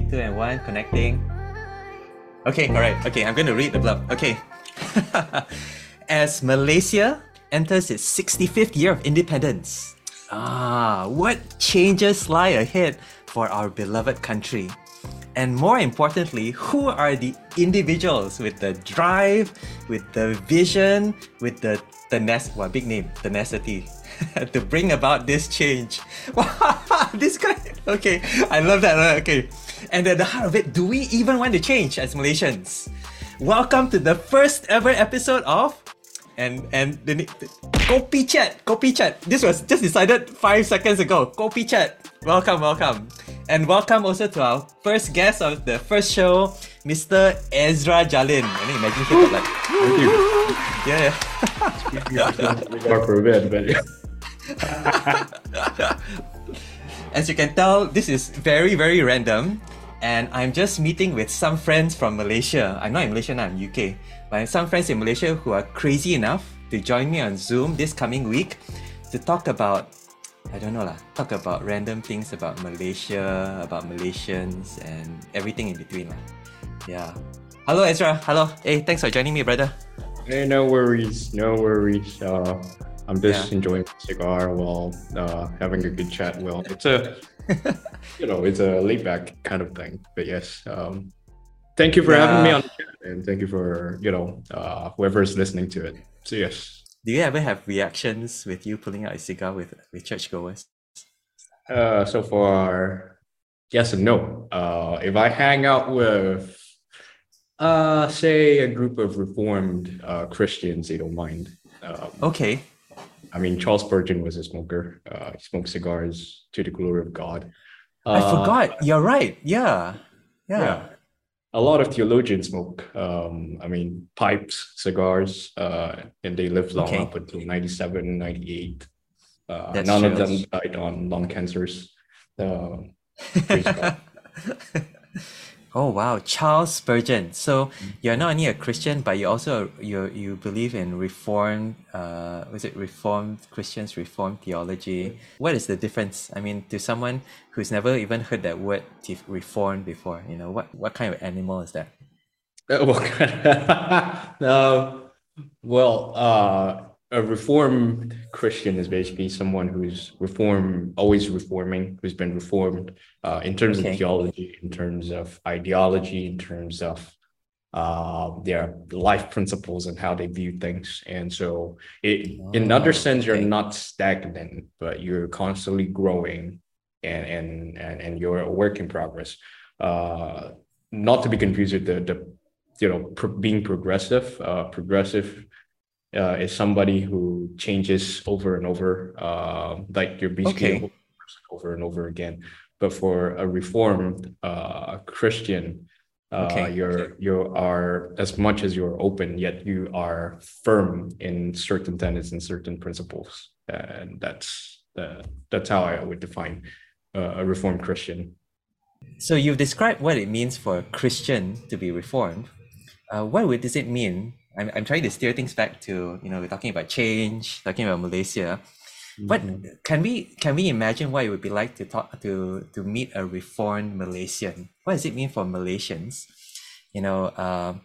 Three, two, and one. Connecting. Okay, all right. Okay, I'm going to read the blurb. Okay. As Malaysia enters its 65th year of independence, ah, what changes lie ahead for our beloved country? And more importantly, who are the individuals with the drive, with the vision, with the tenacity, well, big name, tenacity, to bring about this change? this guy, okay, I love that. Okay, and at the heart of it, do we even want to change as Malaysians? Welcome to the first ever episode of and and the, the Kopi Chat, Kopi Chat. This was just decided five seconds ago. Kopi Chat. Welcome, welcome. And welcome also to our first guest of the first show, Mr. Ezra Jalin. And imagine him like, Thank you. yeah, yeah. More for a bit, but As you can tell, this is very, very random. And I'm just meeting with some friends from Malaysia. I'm not in Malaysia now, I'm UK. But some friends in Malaysia who are crazy enough to join me on Zoom this coming week to talk about, I don't know lah, talk about random things about Malaysia, about Malaysians, and everything in between lah. Yeah. Hello Ezra, hello. Hey, thanks for joining me, brother. hey, no worries, no worries. Uh, I'm just Yeah. enjoying a cigar while uh, having a good chat. Well, it's a, you know, it's a laid back kind of thing. But yes, um, thank you for having me on the chat, and thank you for you know uh, whoever's listening to it. So yes, Do you ever have reactions with you pulling out a cigar with, with churchgoers? uh, so far, yes and no. Uh, if I hang out with, uh, say, a group of reformed uh, Christians, they don't mind. Um, Okay. I mean, Charles Spurgeon was a smoker. Uh, he smoked cigars to the glory of God. I Uh, forgot. You're right. Yeah. Yeah. Yeah. A lot of theologians smoke. Um, I mean, pipes, cigars, uh, and they lived long Okay. up until 97, 98. Uh, none of them died on lung cancers. Uh. oh wow, Charles Spurgeon. So you're not only a Christian, but you also you you believe in reformed. Uh, was it reformed Christians, reformed theology? What is the difference? I mean, to someone who's never even heard that word reformed before, you know, what what kind of animal is that? No, well, uh, a reformed Christian is basically someone who's reform, always reforming, who's been reformed uh, in terms Okay. of theology, in terms of ideology, in terms of uh, their life principles and how they view things. And so, it, in Oh, other sense, you're okay. not stagnant, but you're constantly growing, and and and, and you're a work in progress. Uh, not to be confused with the the you know pro- being progressive uh, progressive uh, is somebody who changes over and over uh, like you're basically Okay. a whole person over and over again but for a reformed uh, christian uh, Okay. you're you are as much as you're open yet you are firm in certain tenets and certain principles and that's the, that's how i would define uh, a reformed christian So you've described what it means for a Christian to be reformed. Uh, what would, does it mean? I'm, I'm trying to steer things back to, you know, we're talking about change, talking about Malaysia. What can we can we imagine what it would be like to talk to to meet a reformed Malaysian? What does it mean for Malaysians? You know, um,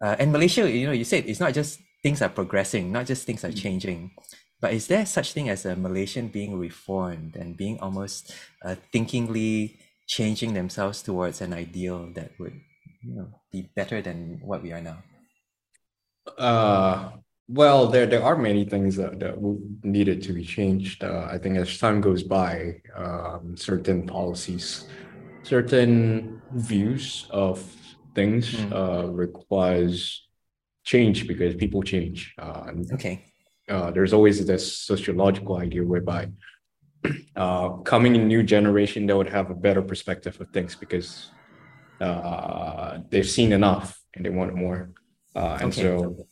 uh, and Malaysia, you know, you said it's not just things are progressing, not just things are changing, but is there such thing as a Malaysian being reformed and being almost uh, thinkingly changing themselves towards an ideal that would, you know, be better than what we are now? Uh, well, there there are many things that, that needed to be changed. Uh, I think as time goes by, um, certain policies, certain views of things Mm. uh, requires change because people change. Uh, Okay. uh, there's always this sociological idea whereby uh, coming in new generation they would have a better perspective of things because uh, they've seen enough and they want more. Uh, and Okay. so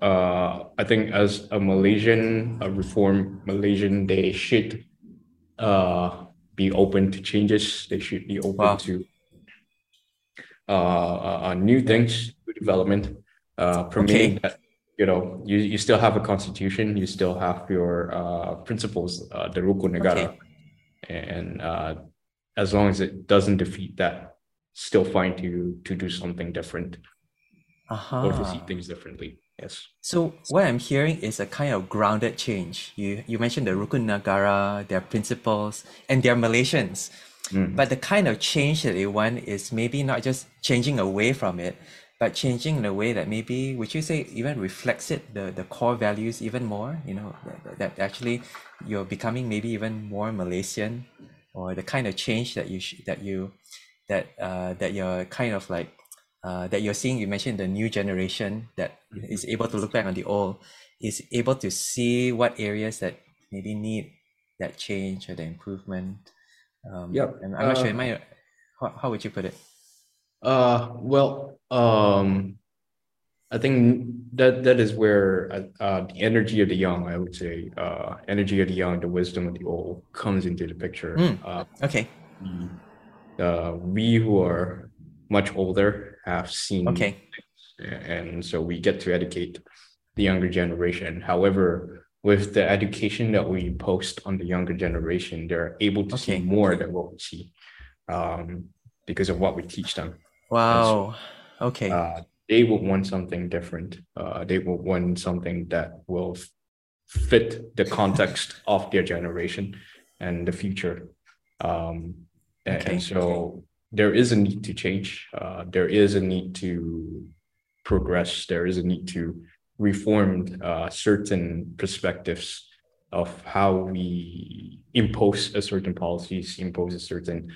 uh, I think as a Malaysian, a reform Malaysian, they should uh, be open to changes. They should be open Wow. to uh, uh, uh, new things, new development, uh, permitting Okay. that you know you, you still have a constitution, you still have your uh, principles, uh, the Rukun Negara, and uh, as long as it doesn't defeat that, still find to to do something different Uh-huh. or to see things differently. Yes. So what I'm hearing is a kind of grounded change. You you mentioned the Rukun Negara, their principles, and they're Malaysians. Mm. But the kind of change that they want is maybe not just changing away from it, but changing in a way that maybe would you say even reflects it the, the core values even more. You know that, that actually you're becoming maybe even more Malaysian, or the kind of change that you sh- that you that uh, that you're kind of like uh, that you're seeing. You mentioned the new generation that is able to look back on the old, is able to see what areas that maybe need that change or the improvement. Um, Yep, I'm, I'm not sure. uh, Am I, how, how would you put it? Uh, well, um, I think that that is where uh, uh, the energy of the young, I would say, uh, energy of the young, the wisdom of the old comes into the picture. Mm. Uh, Okay. uh, we who are much older have seen Okay. and so we get to educate the younger generation. However, with the education that we post on the younger generation, they're able to see more than what we see um, because of what we teach them. Wow. Okay. Uh, they will want something different. Uh, they will want something that will f- fit the context of their generation and the future. Um, a- and, Okay. so there is a need to change. Uh, there is a need to progress. There is a need to reform uh, certain perspectives of how we impose a certain policies, impose a certain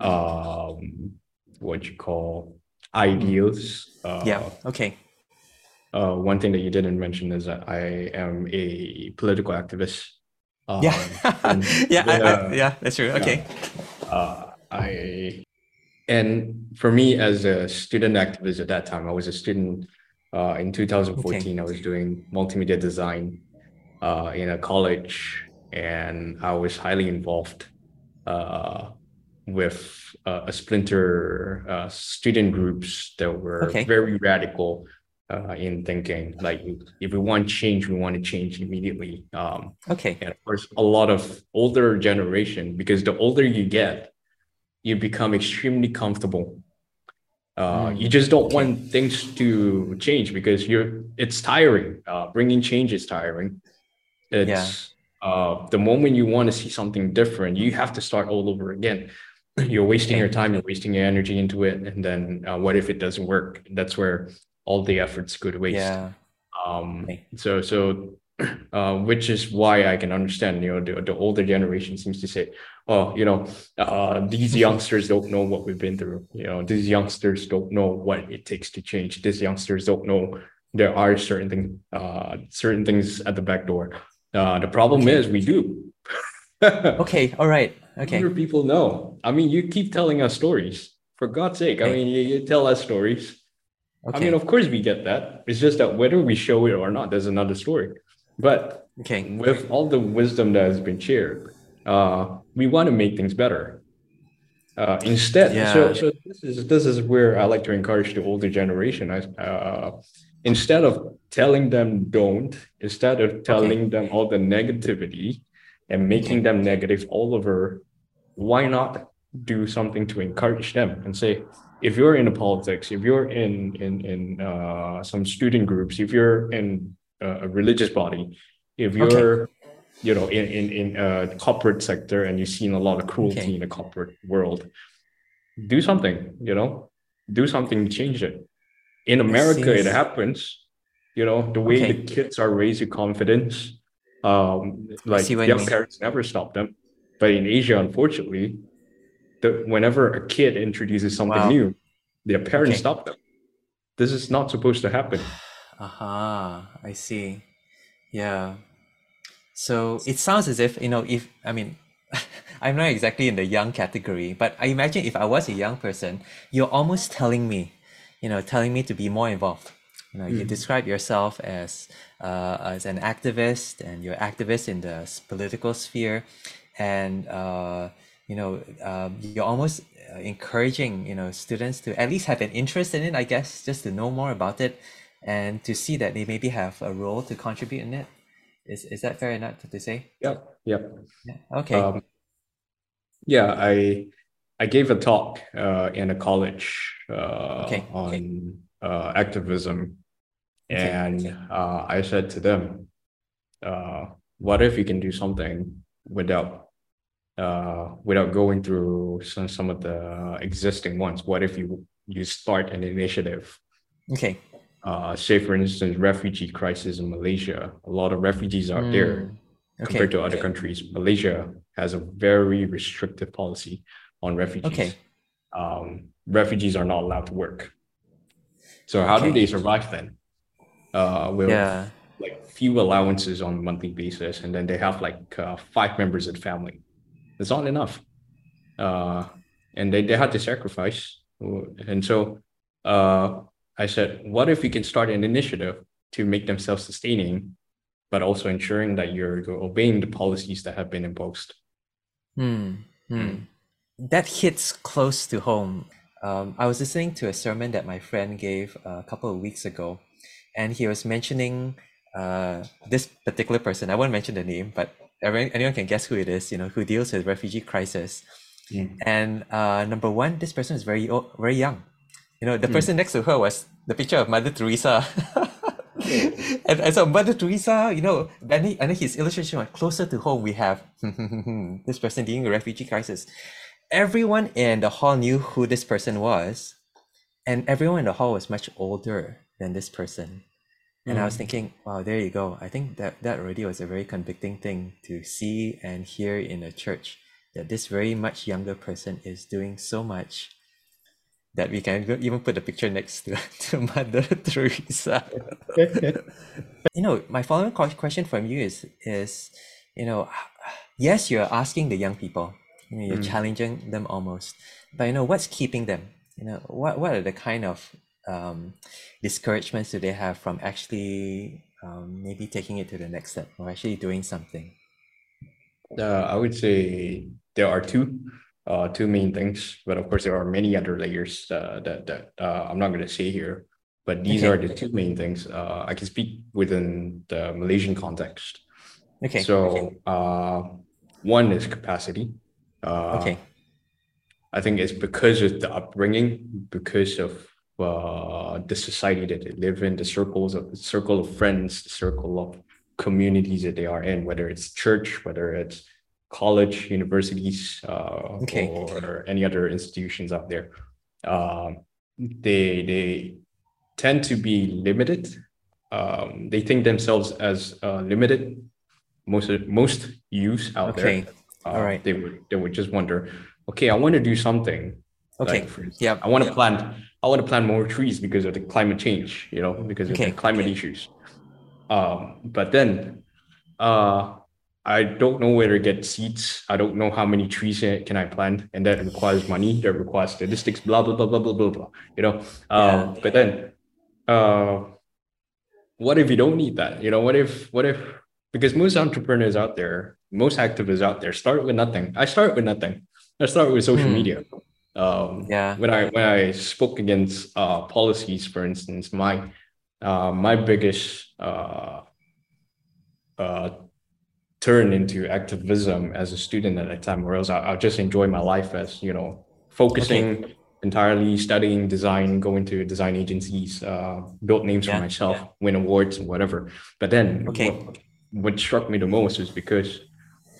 um, what you call ideals. Uh, yeah. Okay. uh, one thing that you didn't mention is that I am a political activist. Um, Yeah. yeah. I, I, yeah. That's true. Okay. uh, I and for me as a student activist at that time, I was a student uh, in 2014. I was doing multimedia design uh, in a college, and I was highly involved uh, with uh, a splinter uh, student groups that were Okay. very radical uh, in thinking. Like, if we want change, we want to change immediately. Um, Okay. and of course a lot of older generation because the older you get you become extremely comfortable. Uh, Mm, you just don't want things to change because you're it's tiring. Uh, bringing change is tiring. It's uh, the moment you want to see something different you have to start all over again. You're wasting your time you're wasting your energy into it and then uh, what if it doesn't work? That's where all the efforts go to waste. Yeah. um so so uh which is why i can understand you know the, the older generation seems to say oh you know uh these youngsters don't know what we've been through you know these youngsters don't know what it takes to change these youngsters don't know there are certain things uh certain things at the back door uh the problem Okay. is we do Okay. All right. Okay. People know i mean you keep telling us stories for god's sake i mean you, you tell us stories I mean, of course we get that. It's just that whether we show it or not, there's another story. But Okay. with all the wisdom that has been shared, uh, we want to make things better. Uh, instead, so Yeah. so this is this is where I like to encourage the older generation. I, uh, instead of telling them don't, instead of telling them all the negativity and making them negative all over, why not do something to encourage them and say, if you're in the politics, if you're in in in uh, some student groups, if you're in a religious body, if you're you know in in in a corporate sector and you've seen a lot of cruelty Okay. in the corporate world, do something. You know, do something to change it. In America, it see. happens. You know, the way Okay. the kids are raised with confidence, um, like what you young parents never stop them. But in Asia, unfortunately, the whenever a kid introduces something Wow. new, their parents Okay. stop them. This is not supposed to happen. Aha, I see. Yeah. So it sounds as if, you know, if, I mean, I'm not exactly in the young category, but I imagine if I was a young person, you're almost telling me, you know, telling me to be more involved. You know, you describe yourself as uh, as an activist, and you're activist in the political sphere, and uh, you know, um, you're almost uh, encouraging, you know, students to at least have an interest in it. I guess just to know more about it, and to see that they maybe have a role to contribute in it. Is is that fair enough to say? Yep. Yep. Yeah. Okay. Um, yeah, I I gave a talk uh, in a college uh, Okay, on okay. Uh, activism, Okay, and uh, I said to them, uh, "What if you can do something without uh, without going through some some of the existing ones? What if you you start an initiative?" Okay. Uh, say, for instance, refugee crisis in Malaysia. A lot of refugees out there Mm, Okay. compared to other Okay. countries. Malaysia has a very restrictive policy on refugees. Okay. Um, refugees are not allowed to work. So how do they survive then? Uh, with Yeah. like few allowances on a monthly basis, and then they have like uh, five members of the family. It's not enough. Uh, and they, they had to sacrifice. And so uh, I said, what if we can start an initiative to make them self-sustaining, but also ensuring that you're, obeying the policies that have been imposed? Hmm. Hmm. That hits close to home. Um, I was listening to a sermon that my friend gave a couple of weeks ago, and he was mentioning uh, this particular person. I won't mention the name, but everyone, anyone can guess who it is. You know, who deals with refugee crisis. Mm. And uh, number one, this person is very very young. You know, the hmm. person next to her was the picture of Mother Teresa. and, and so Mother Teresa, you know, and, he, and then his illustration was closer to home. We have this person dealing with refugee crisis. Everyone in the hall knew who this person was, and everyone in the hall was much older than this person. And I was hmm. thinking, wow, there you go. I think that that already was a very convicting thing to see and hear in a church that this very much younger person is doing so much that we can even put a picture next to, to Mother Teresa. you know, my following question from you is is, you know, yes, you're asking the young people, you know, you're challenging them almost, but you know, what's keeping them? You know, what what are the kind of um, discouragements do they have from actually um, maybe taking it to the next step or actually doing something? Uh, I would say there are two, uh, two main things, but of course there are many other layers uh, that that uh, I'm not going to say here. But these Okay. are the two main things. Uh, I can speak within the Malaysian context. Okay. So uh, one is capacity. Uh, okay. I think it's because of the upbringing, because of uh, the society that they live in, the circles of the circle of friends, the circle of communities that they are in, whether it's church, whether it's college, universities, uh, Okay. or any other institutions out there. Um, they they tend to be limited. Um, they think themselves as uh, limited. Most most youth out Okay. there, uh, All right. they would they would just wonder, okay, I want to do something. Okay. Like, instance, Yeah. I want to plant. I want to plant more trees because of the climate change. You know, because of the climate okay. issues. Um, but then, uh, I don't know where to get seeds. I don't know how many trees can I plant, and that requires money. That requires statistics. Blah blah blah blah blah blah blah. You know. Uh, Yeah. But then, uh, what if you don't need that? You know, what if what if because most entrepreneurs out there, most activists out there start with nothing. I start with nothing. I start with social Hmm. media. Um, Yeah. when I when I spoke against uh, policies, for instance, my uh, my biggest uh, uh, turn into activism as a student at that time, or else I, I'll just enjoy my life as you know, focusing entirely studying design, going to design agencies, uh, build names Yeah, for myself, win awards and whatever. But then Okay. what, what struck me the most is because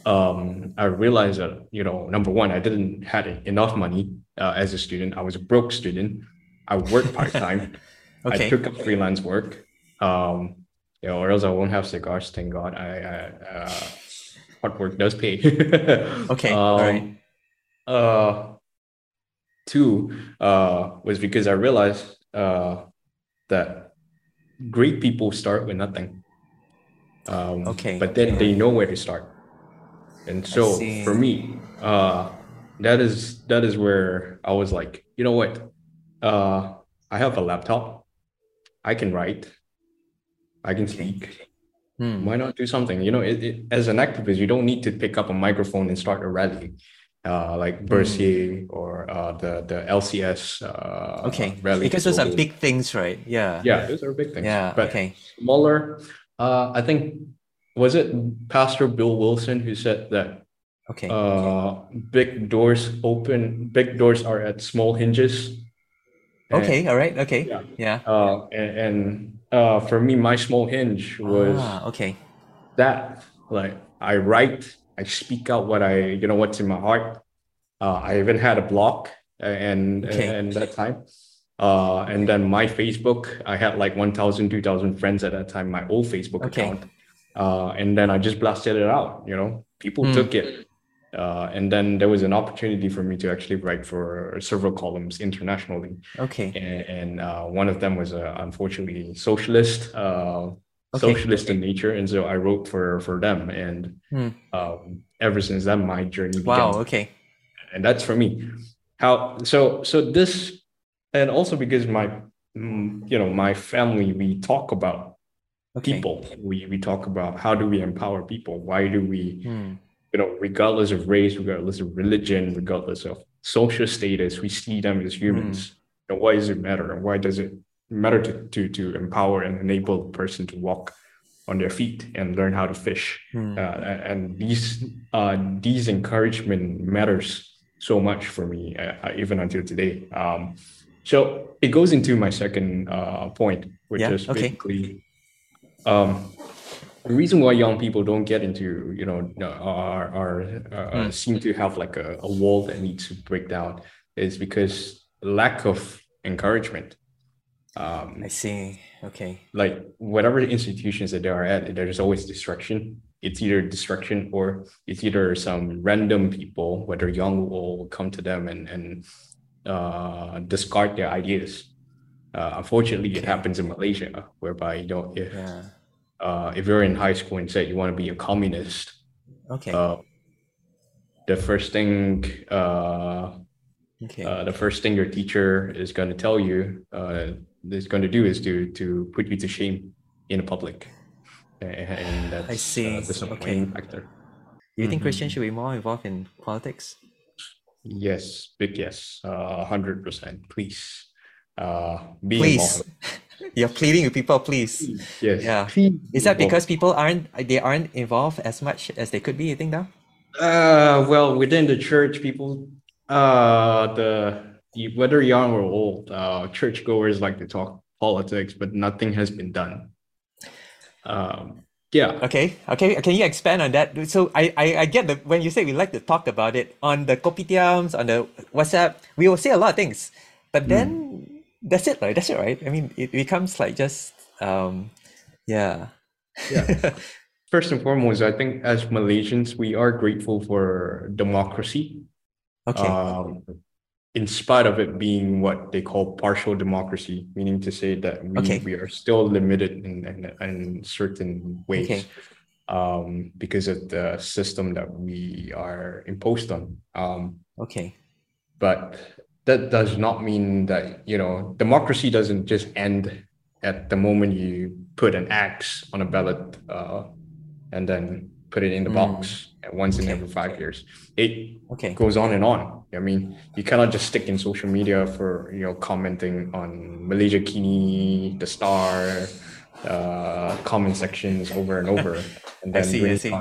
um, I realized that, you know, number one, I didn't had enough money uh, as a student. I was a broke student. I worked part-time. Okay. I took up freelance work. Um, know, or else I won't have cigars. Thank God. I, I uh, hard work does pay. Okay, all right. Um, Uh, two uh, was because I realized uh, that great people start with nothing. Um, Okay, But then they know where to start. And so for me, uh, that is that is where I was like, you know what? Uh, I have a laptop. I can write. I can speak. Hmm. Why not do something? You know, it, it, as an activist, you don't need to pick up a microphone and start a rally, uh, like Hmm. Bersih or uh, the the LCS. Uh, Okay. rally. Because those are big things, right? Yeah. Yeah, those are big things. Yeah. but Okay. smaller. Uh, I think was it Pastor Bill Wilson who said that Okay. Uh, big doors open. Big doors are at small hinges. And, okay. All right. Okay. Yeah. Yeah. uh, and, and uh, for me, my small hinge was Ah, okay. that. Like I write, I speak out what I, you know, what's in my heart. Uh, I even had a blog, uh, and Okay. and that time. Uh, and then my Facebook, I had like 1,000, 2,000 friends at that time, my old Facebook Okay. account. Uh, and then I just blasted it out, you know, people Hmm. took it. Uh, and then there was an opportunity for me to actually write for several columns internationally. Okay. And, and uh, one of them was uh, unfortunately socialist, uh, Okay. socialist in nature. And so I wrote for, for them. And Hmm. um, ever since then, my journey began Wow. Okay. and that's for me how so so this and also because my mm, you know my family we talk about Okay. people we we talk about how do we empower people why do we Hmm. You know regardless of race regardless of religion regardless of social status we see them as humans. And why does it matter? And why does it matter to to, to empower and enable a person to walk on their feet and learn how to fish? Hmm. uh, and these uh, these encouragement matters so much for me uh, even until today. Um, so it goes into my second uh, point which Yeah, is okay. basically um, the reason why young people don't get into you know are are uh, Hmm. seem to have like a, a wall that needs to break down is because lack of encouragement um, I see. Okay. like whatever institutions that they are at, there's always distraction. It's either distraction or it's either some random people, whether young will come to them and and uh, discard their ideas. Uh, unfortunately, it happens in Malaysia, whereby you know if Yeah. Uh, if you're in high school and said you want to be a communist, Okay. uh, the first thing uh, okay. uh, the first thing your teacher is going to tell you uh, is going to do is to to put you to shame in public, and, that's I see. Uh, disappointing factor. Do you think Mhm. Christians should be more involved in politics? Yes, big yes, uh, hundred percent. Please, uh, be Please. involved. You're pleading with people, please. Yes. Yeah. please Is that because people aren't they aren't involved as much as they could be, you think now? Uh, well, within the church, people, uh, the you- whether young or old, uh, churchgoers like to talk politics, but nothing has been done. Um, yeah. Okay, okay. Can you expand on that? So I, I, I get the when you say we like to talk about it on the kopitiams, on the WhatsApp, we will say a lot of things, but then that's it, right? That's it, right? I mean, it becomes like just um, yeah, Yeah. First and foremost, I think as Malaysians, we are grateful for democracy. okay, Um, in spite of it being what they call partial democracy, meaning to say that we, Okay. we are still limited in, in, in certain ways Okay. um, because of the system that we are imposed on. Um, okay, but that does not mean that you know democracy doesn't just end at the moment you put an axe on a ballot uh, and then put it in the Mm. box at once in every five years it okay, goes on and on i mean you cannot just stick in social media for you know commenting on Malaysiakini the star uh comment sections over and over and I then see, I see.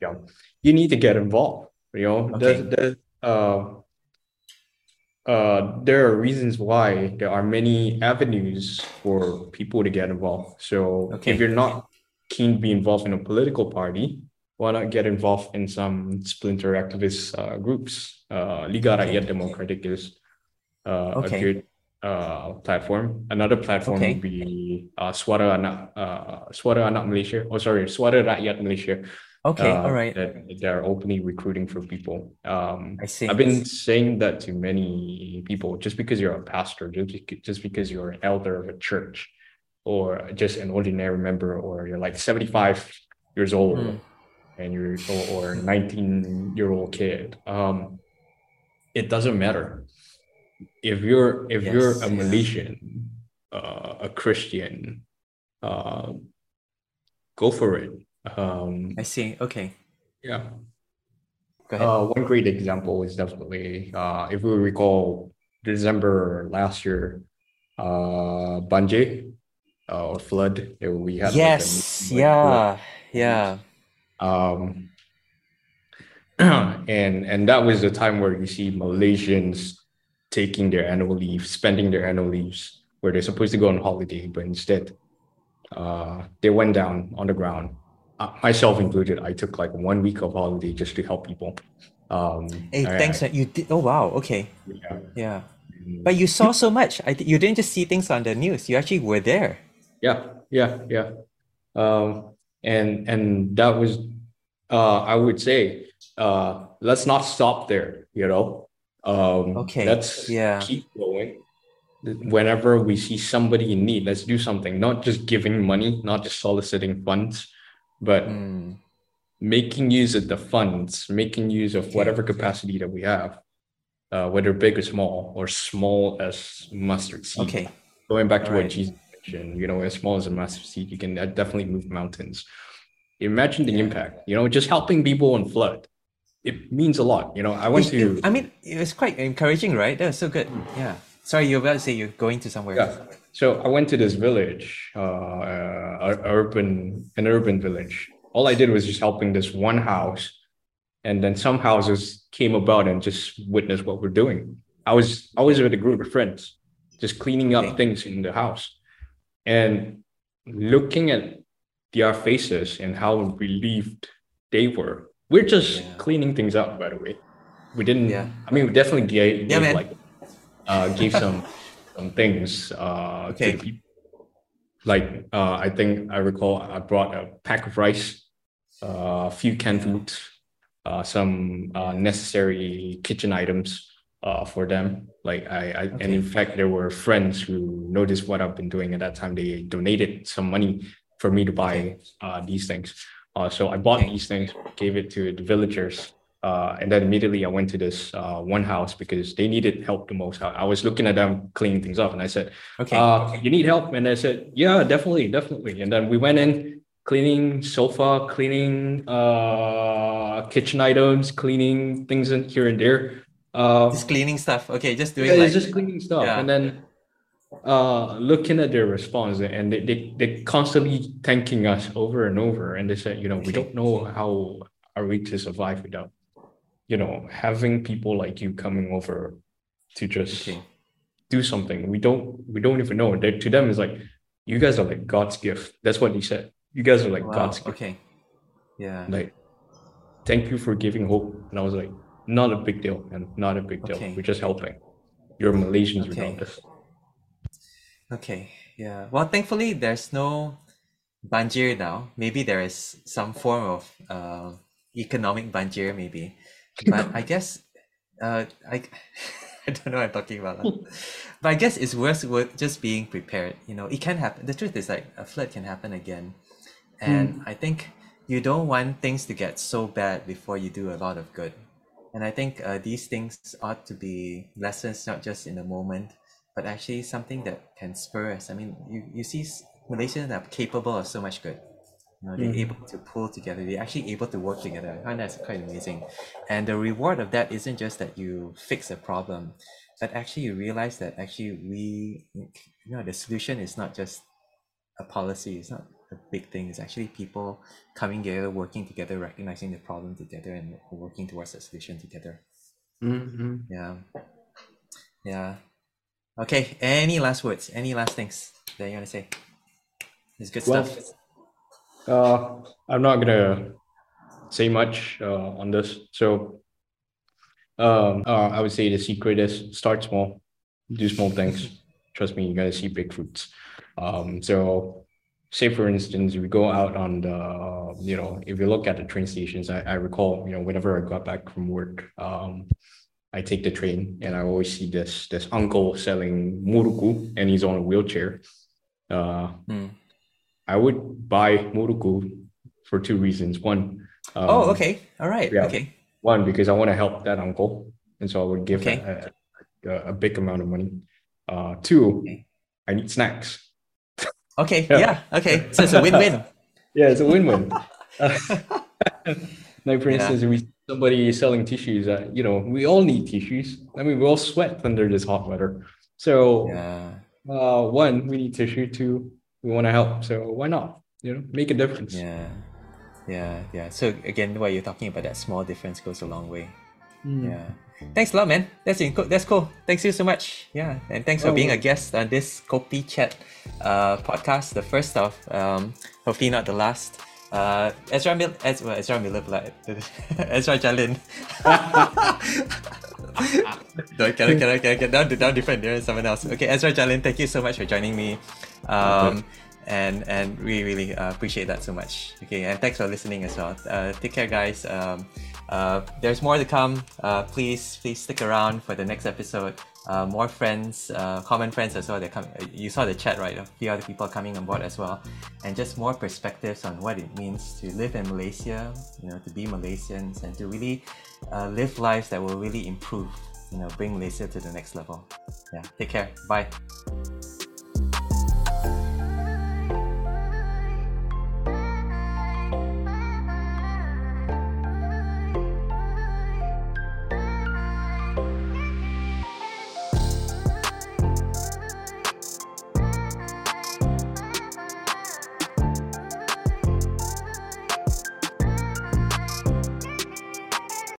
yeah. you need to get involved you know Okay. there's, there's, uh uh, there are reasons why there are many avenues for people to get involved. So Okay. if you're not keen to be involved in a political party, why not get involved in some splinter activist uh, groups? Uh, Liga. Rakyat Democratic is uh, Okay. a good uh, platform. Another platform Okay. would be uh, Suara Anak uh, Suara Anak Malaysia. Oh, sorry, Suara Rakyat Malaysia. Okay. uh, all right. That they're openly recruiting for people. Um, I see. I've been saying that to many people. Just because you're a pastor, just just because you're an elder of a church, or just an ordinary member, or you're like 75 years old, Mm. and you're or, or 19 year old kid, um, it doesn't matter. If you're if you're a. Malaysian, uh, a Christian, uh, go for it. Um, I see. Okay, yeah. go ahead. Uh, one great example is definitely, uh, if we recall, December last year, uh, Banjir, uh, or flood. uh, We had like a yes. flood. Yeah. Yeah. Um, and and that was the time where you see Malaysians taking their annual leave, spending their annual leaves where they're supposed to go on holiday, but instead uh, they went down on the ground. Uh, myself included, I took like one week of holiday just to help people. Um, Hey, thanks. I- that you did. Oh wow. Okay. yeah. Yeah. But you saw so much. I, you didn't just see things on the news. You actually were there. Yeah, yeah, yeah. Um, and and that was, uh, I would say, uh, let's not stop there. You know, um, Okay, Let's yeah. keep going. Whenever we see somebody in need, let's do something. Not just giving money, not just soliciting funds, but Mm, making use of the funds, making use of whatever capacity that we have, uh, whether big or small, or small as mustard seed okay. going back to what Alright. Jesus mentioned, you know, as small as a mustard seed, you can uh, definitely move mountains. Imagine the Yeah. impact, you know, just helping people on flood. It means a lot. You know, I went It- to I mean, it was quite encouraging, right? That was so good. Yeah. Sorry, you were about to say you're going to somewhere. yeah. So I went to this village, uh, uh, urban, an urban village. All I did was just helping this one house, and then some houses came about and just witnessed what we're doing. I was I was with a group of friends, just cleaning up things in the house, and looking at their faces and how relieved they were. We're just Yeah. cleaning things up, by the way. We didn't. Yeah. I mean, we definitely gave, Yeah, gave like uh, gave some some things uh, Okay. to the people. Like uh, I think I recall I brought a pack of rice, uh, a few canned foods, uh, some uh, necessary kitchen items uh, for them. Like I, I and in fact there were friends who noticed what I've been doing at that time. They donated some money for me to buy uh, these things. Uh, so I bought Okay. these things, gave it to the villagers, uh, and then immediately I went to this uh, one house because they needed help the most. I, I was looking at them cleaning things up, and I said, Okay. uh, "You need help?" And I said, "Yeah, definitely, definitely." And then we went in, cleaning sofa, cleaning uh, kitchen items, cleaning things in here and there. Uh, just cleaning stuff. Okay, just doing yeah, like just cleaning stuff, yeah. and then uh, looking at their response, and they they they constantly thanking us over and over, and they said, you know, we don't know how are we to survive without, you know, having people like you coming over to just okay. do something. We don't we don't even know. They, to them, it's like you guys are like God's gift. That's what he said. You guys are like Wow. God's gift. Okay. Yeah. Like, thank you for giving hope. And I was like, not a big deal, and not a big deal. Okay. We're just helping. You're Malaysians Okay. regardless. Okay, yeah. Well, thankfully, there's no banjir now. Maybe there is some form of uh, economic banjir, maybe. But I guess, uh, I, I don't know what I'm talking about. but I guess it's worth, worth just being prepared. You know, it can happen. The truth is, like, a flood can happen again. And I think you don't want things to get so bad before you do a lot of good. And I think uh, these things ought to be lessons not just in the moment, but actually something that can spur us. I mean, you, you see Malaysians are capable of so much good. You know, they're able to pull together. They're actually able to work together. I find that's quite amazing. And the reward of that isn't just that you fix a problem, but actually you realize that actually we, you know, the solution is not just a policy. It's not a big thing. It's actually people coming together, working together, recognizing the problem together, and working towards a solution together. Mm-hmm. Yeah. Yeah. Okay. Any last words? Any last things that you want to say? It's good Well, stuff. Uh, I'm not gonna say much uh, on this. So, um, uh, I would say the secret is start small, do small things. Trust me, you're gonna see big fruits. Um, so, say for instance, we go out on the, you know, if you look at the train stations, I, I recall, you know, whenever I got back from work, um, I take the train and I always see this this uncle selling muruku and he's on a wheelchair. Uh, Hmm. I would buy Muruku for two reasons. One, um, oh, okay. All right. yeah. Okay. One because I want to help that uncle, and so I would give Okay. a, a, a big amount of money. Uh, two, Okay. I need snacks. Okay. Yeah. Yeah. Okay. So it's a win-win. Yeah, it's a win-win. like for Yeah. instance, if we somebody selling tissues, uh, you know, we all need tissues. I mean, we all sweat under this hot weather. So, yeah. uh, one, we need tissue. Two, we want to help. So why not? You know, make a difference. Yeah. Yeah, yeah. So again, what you're talking about, that small difference goes a long way. Hmm. Yeah. Thanks a lot, man. That's in, that's cool. Thanks you so much. Yeah, and thanks for Oh, being a guest on this Kopi Chat uh, podcast, the first of, um, hopefully not the last. Uh, Ezra Mil, Ez, well, Ezra Miller, like, Ezra Jalin. no, cannot, cannot, cannot, cannot, down, down different. There is someone else. Okay, Ezra Jalin, thank you so much for joining me. Um, and and we really uh, appreciate that so much. Okay, and thanks for listening as well. Uh, take care, guys. Um, uh, there's more to come. Uh, please, please stick around for the next episode. Uh, more friends, uh, common friends as well. They come. You saw the chat, right? A few other people coming on board as well, and just more perspectives on what it means to live in Malaysia. You know, to be Malaysians and to really live lives that will really improve. You know, bring Malaysia to the next level. Yeah. Take care. Bye.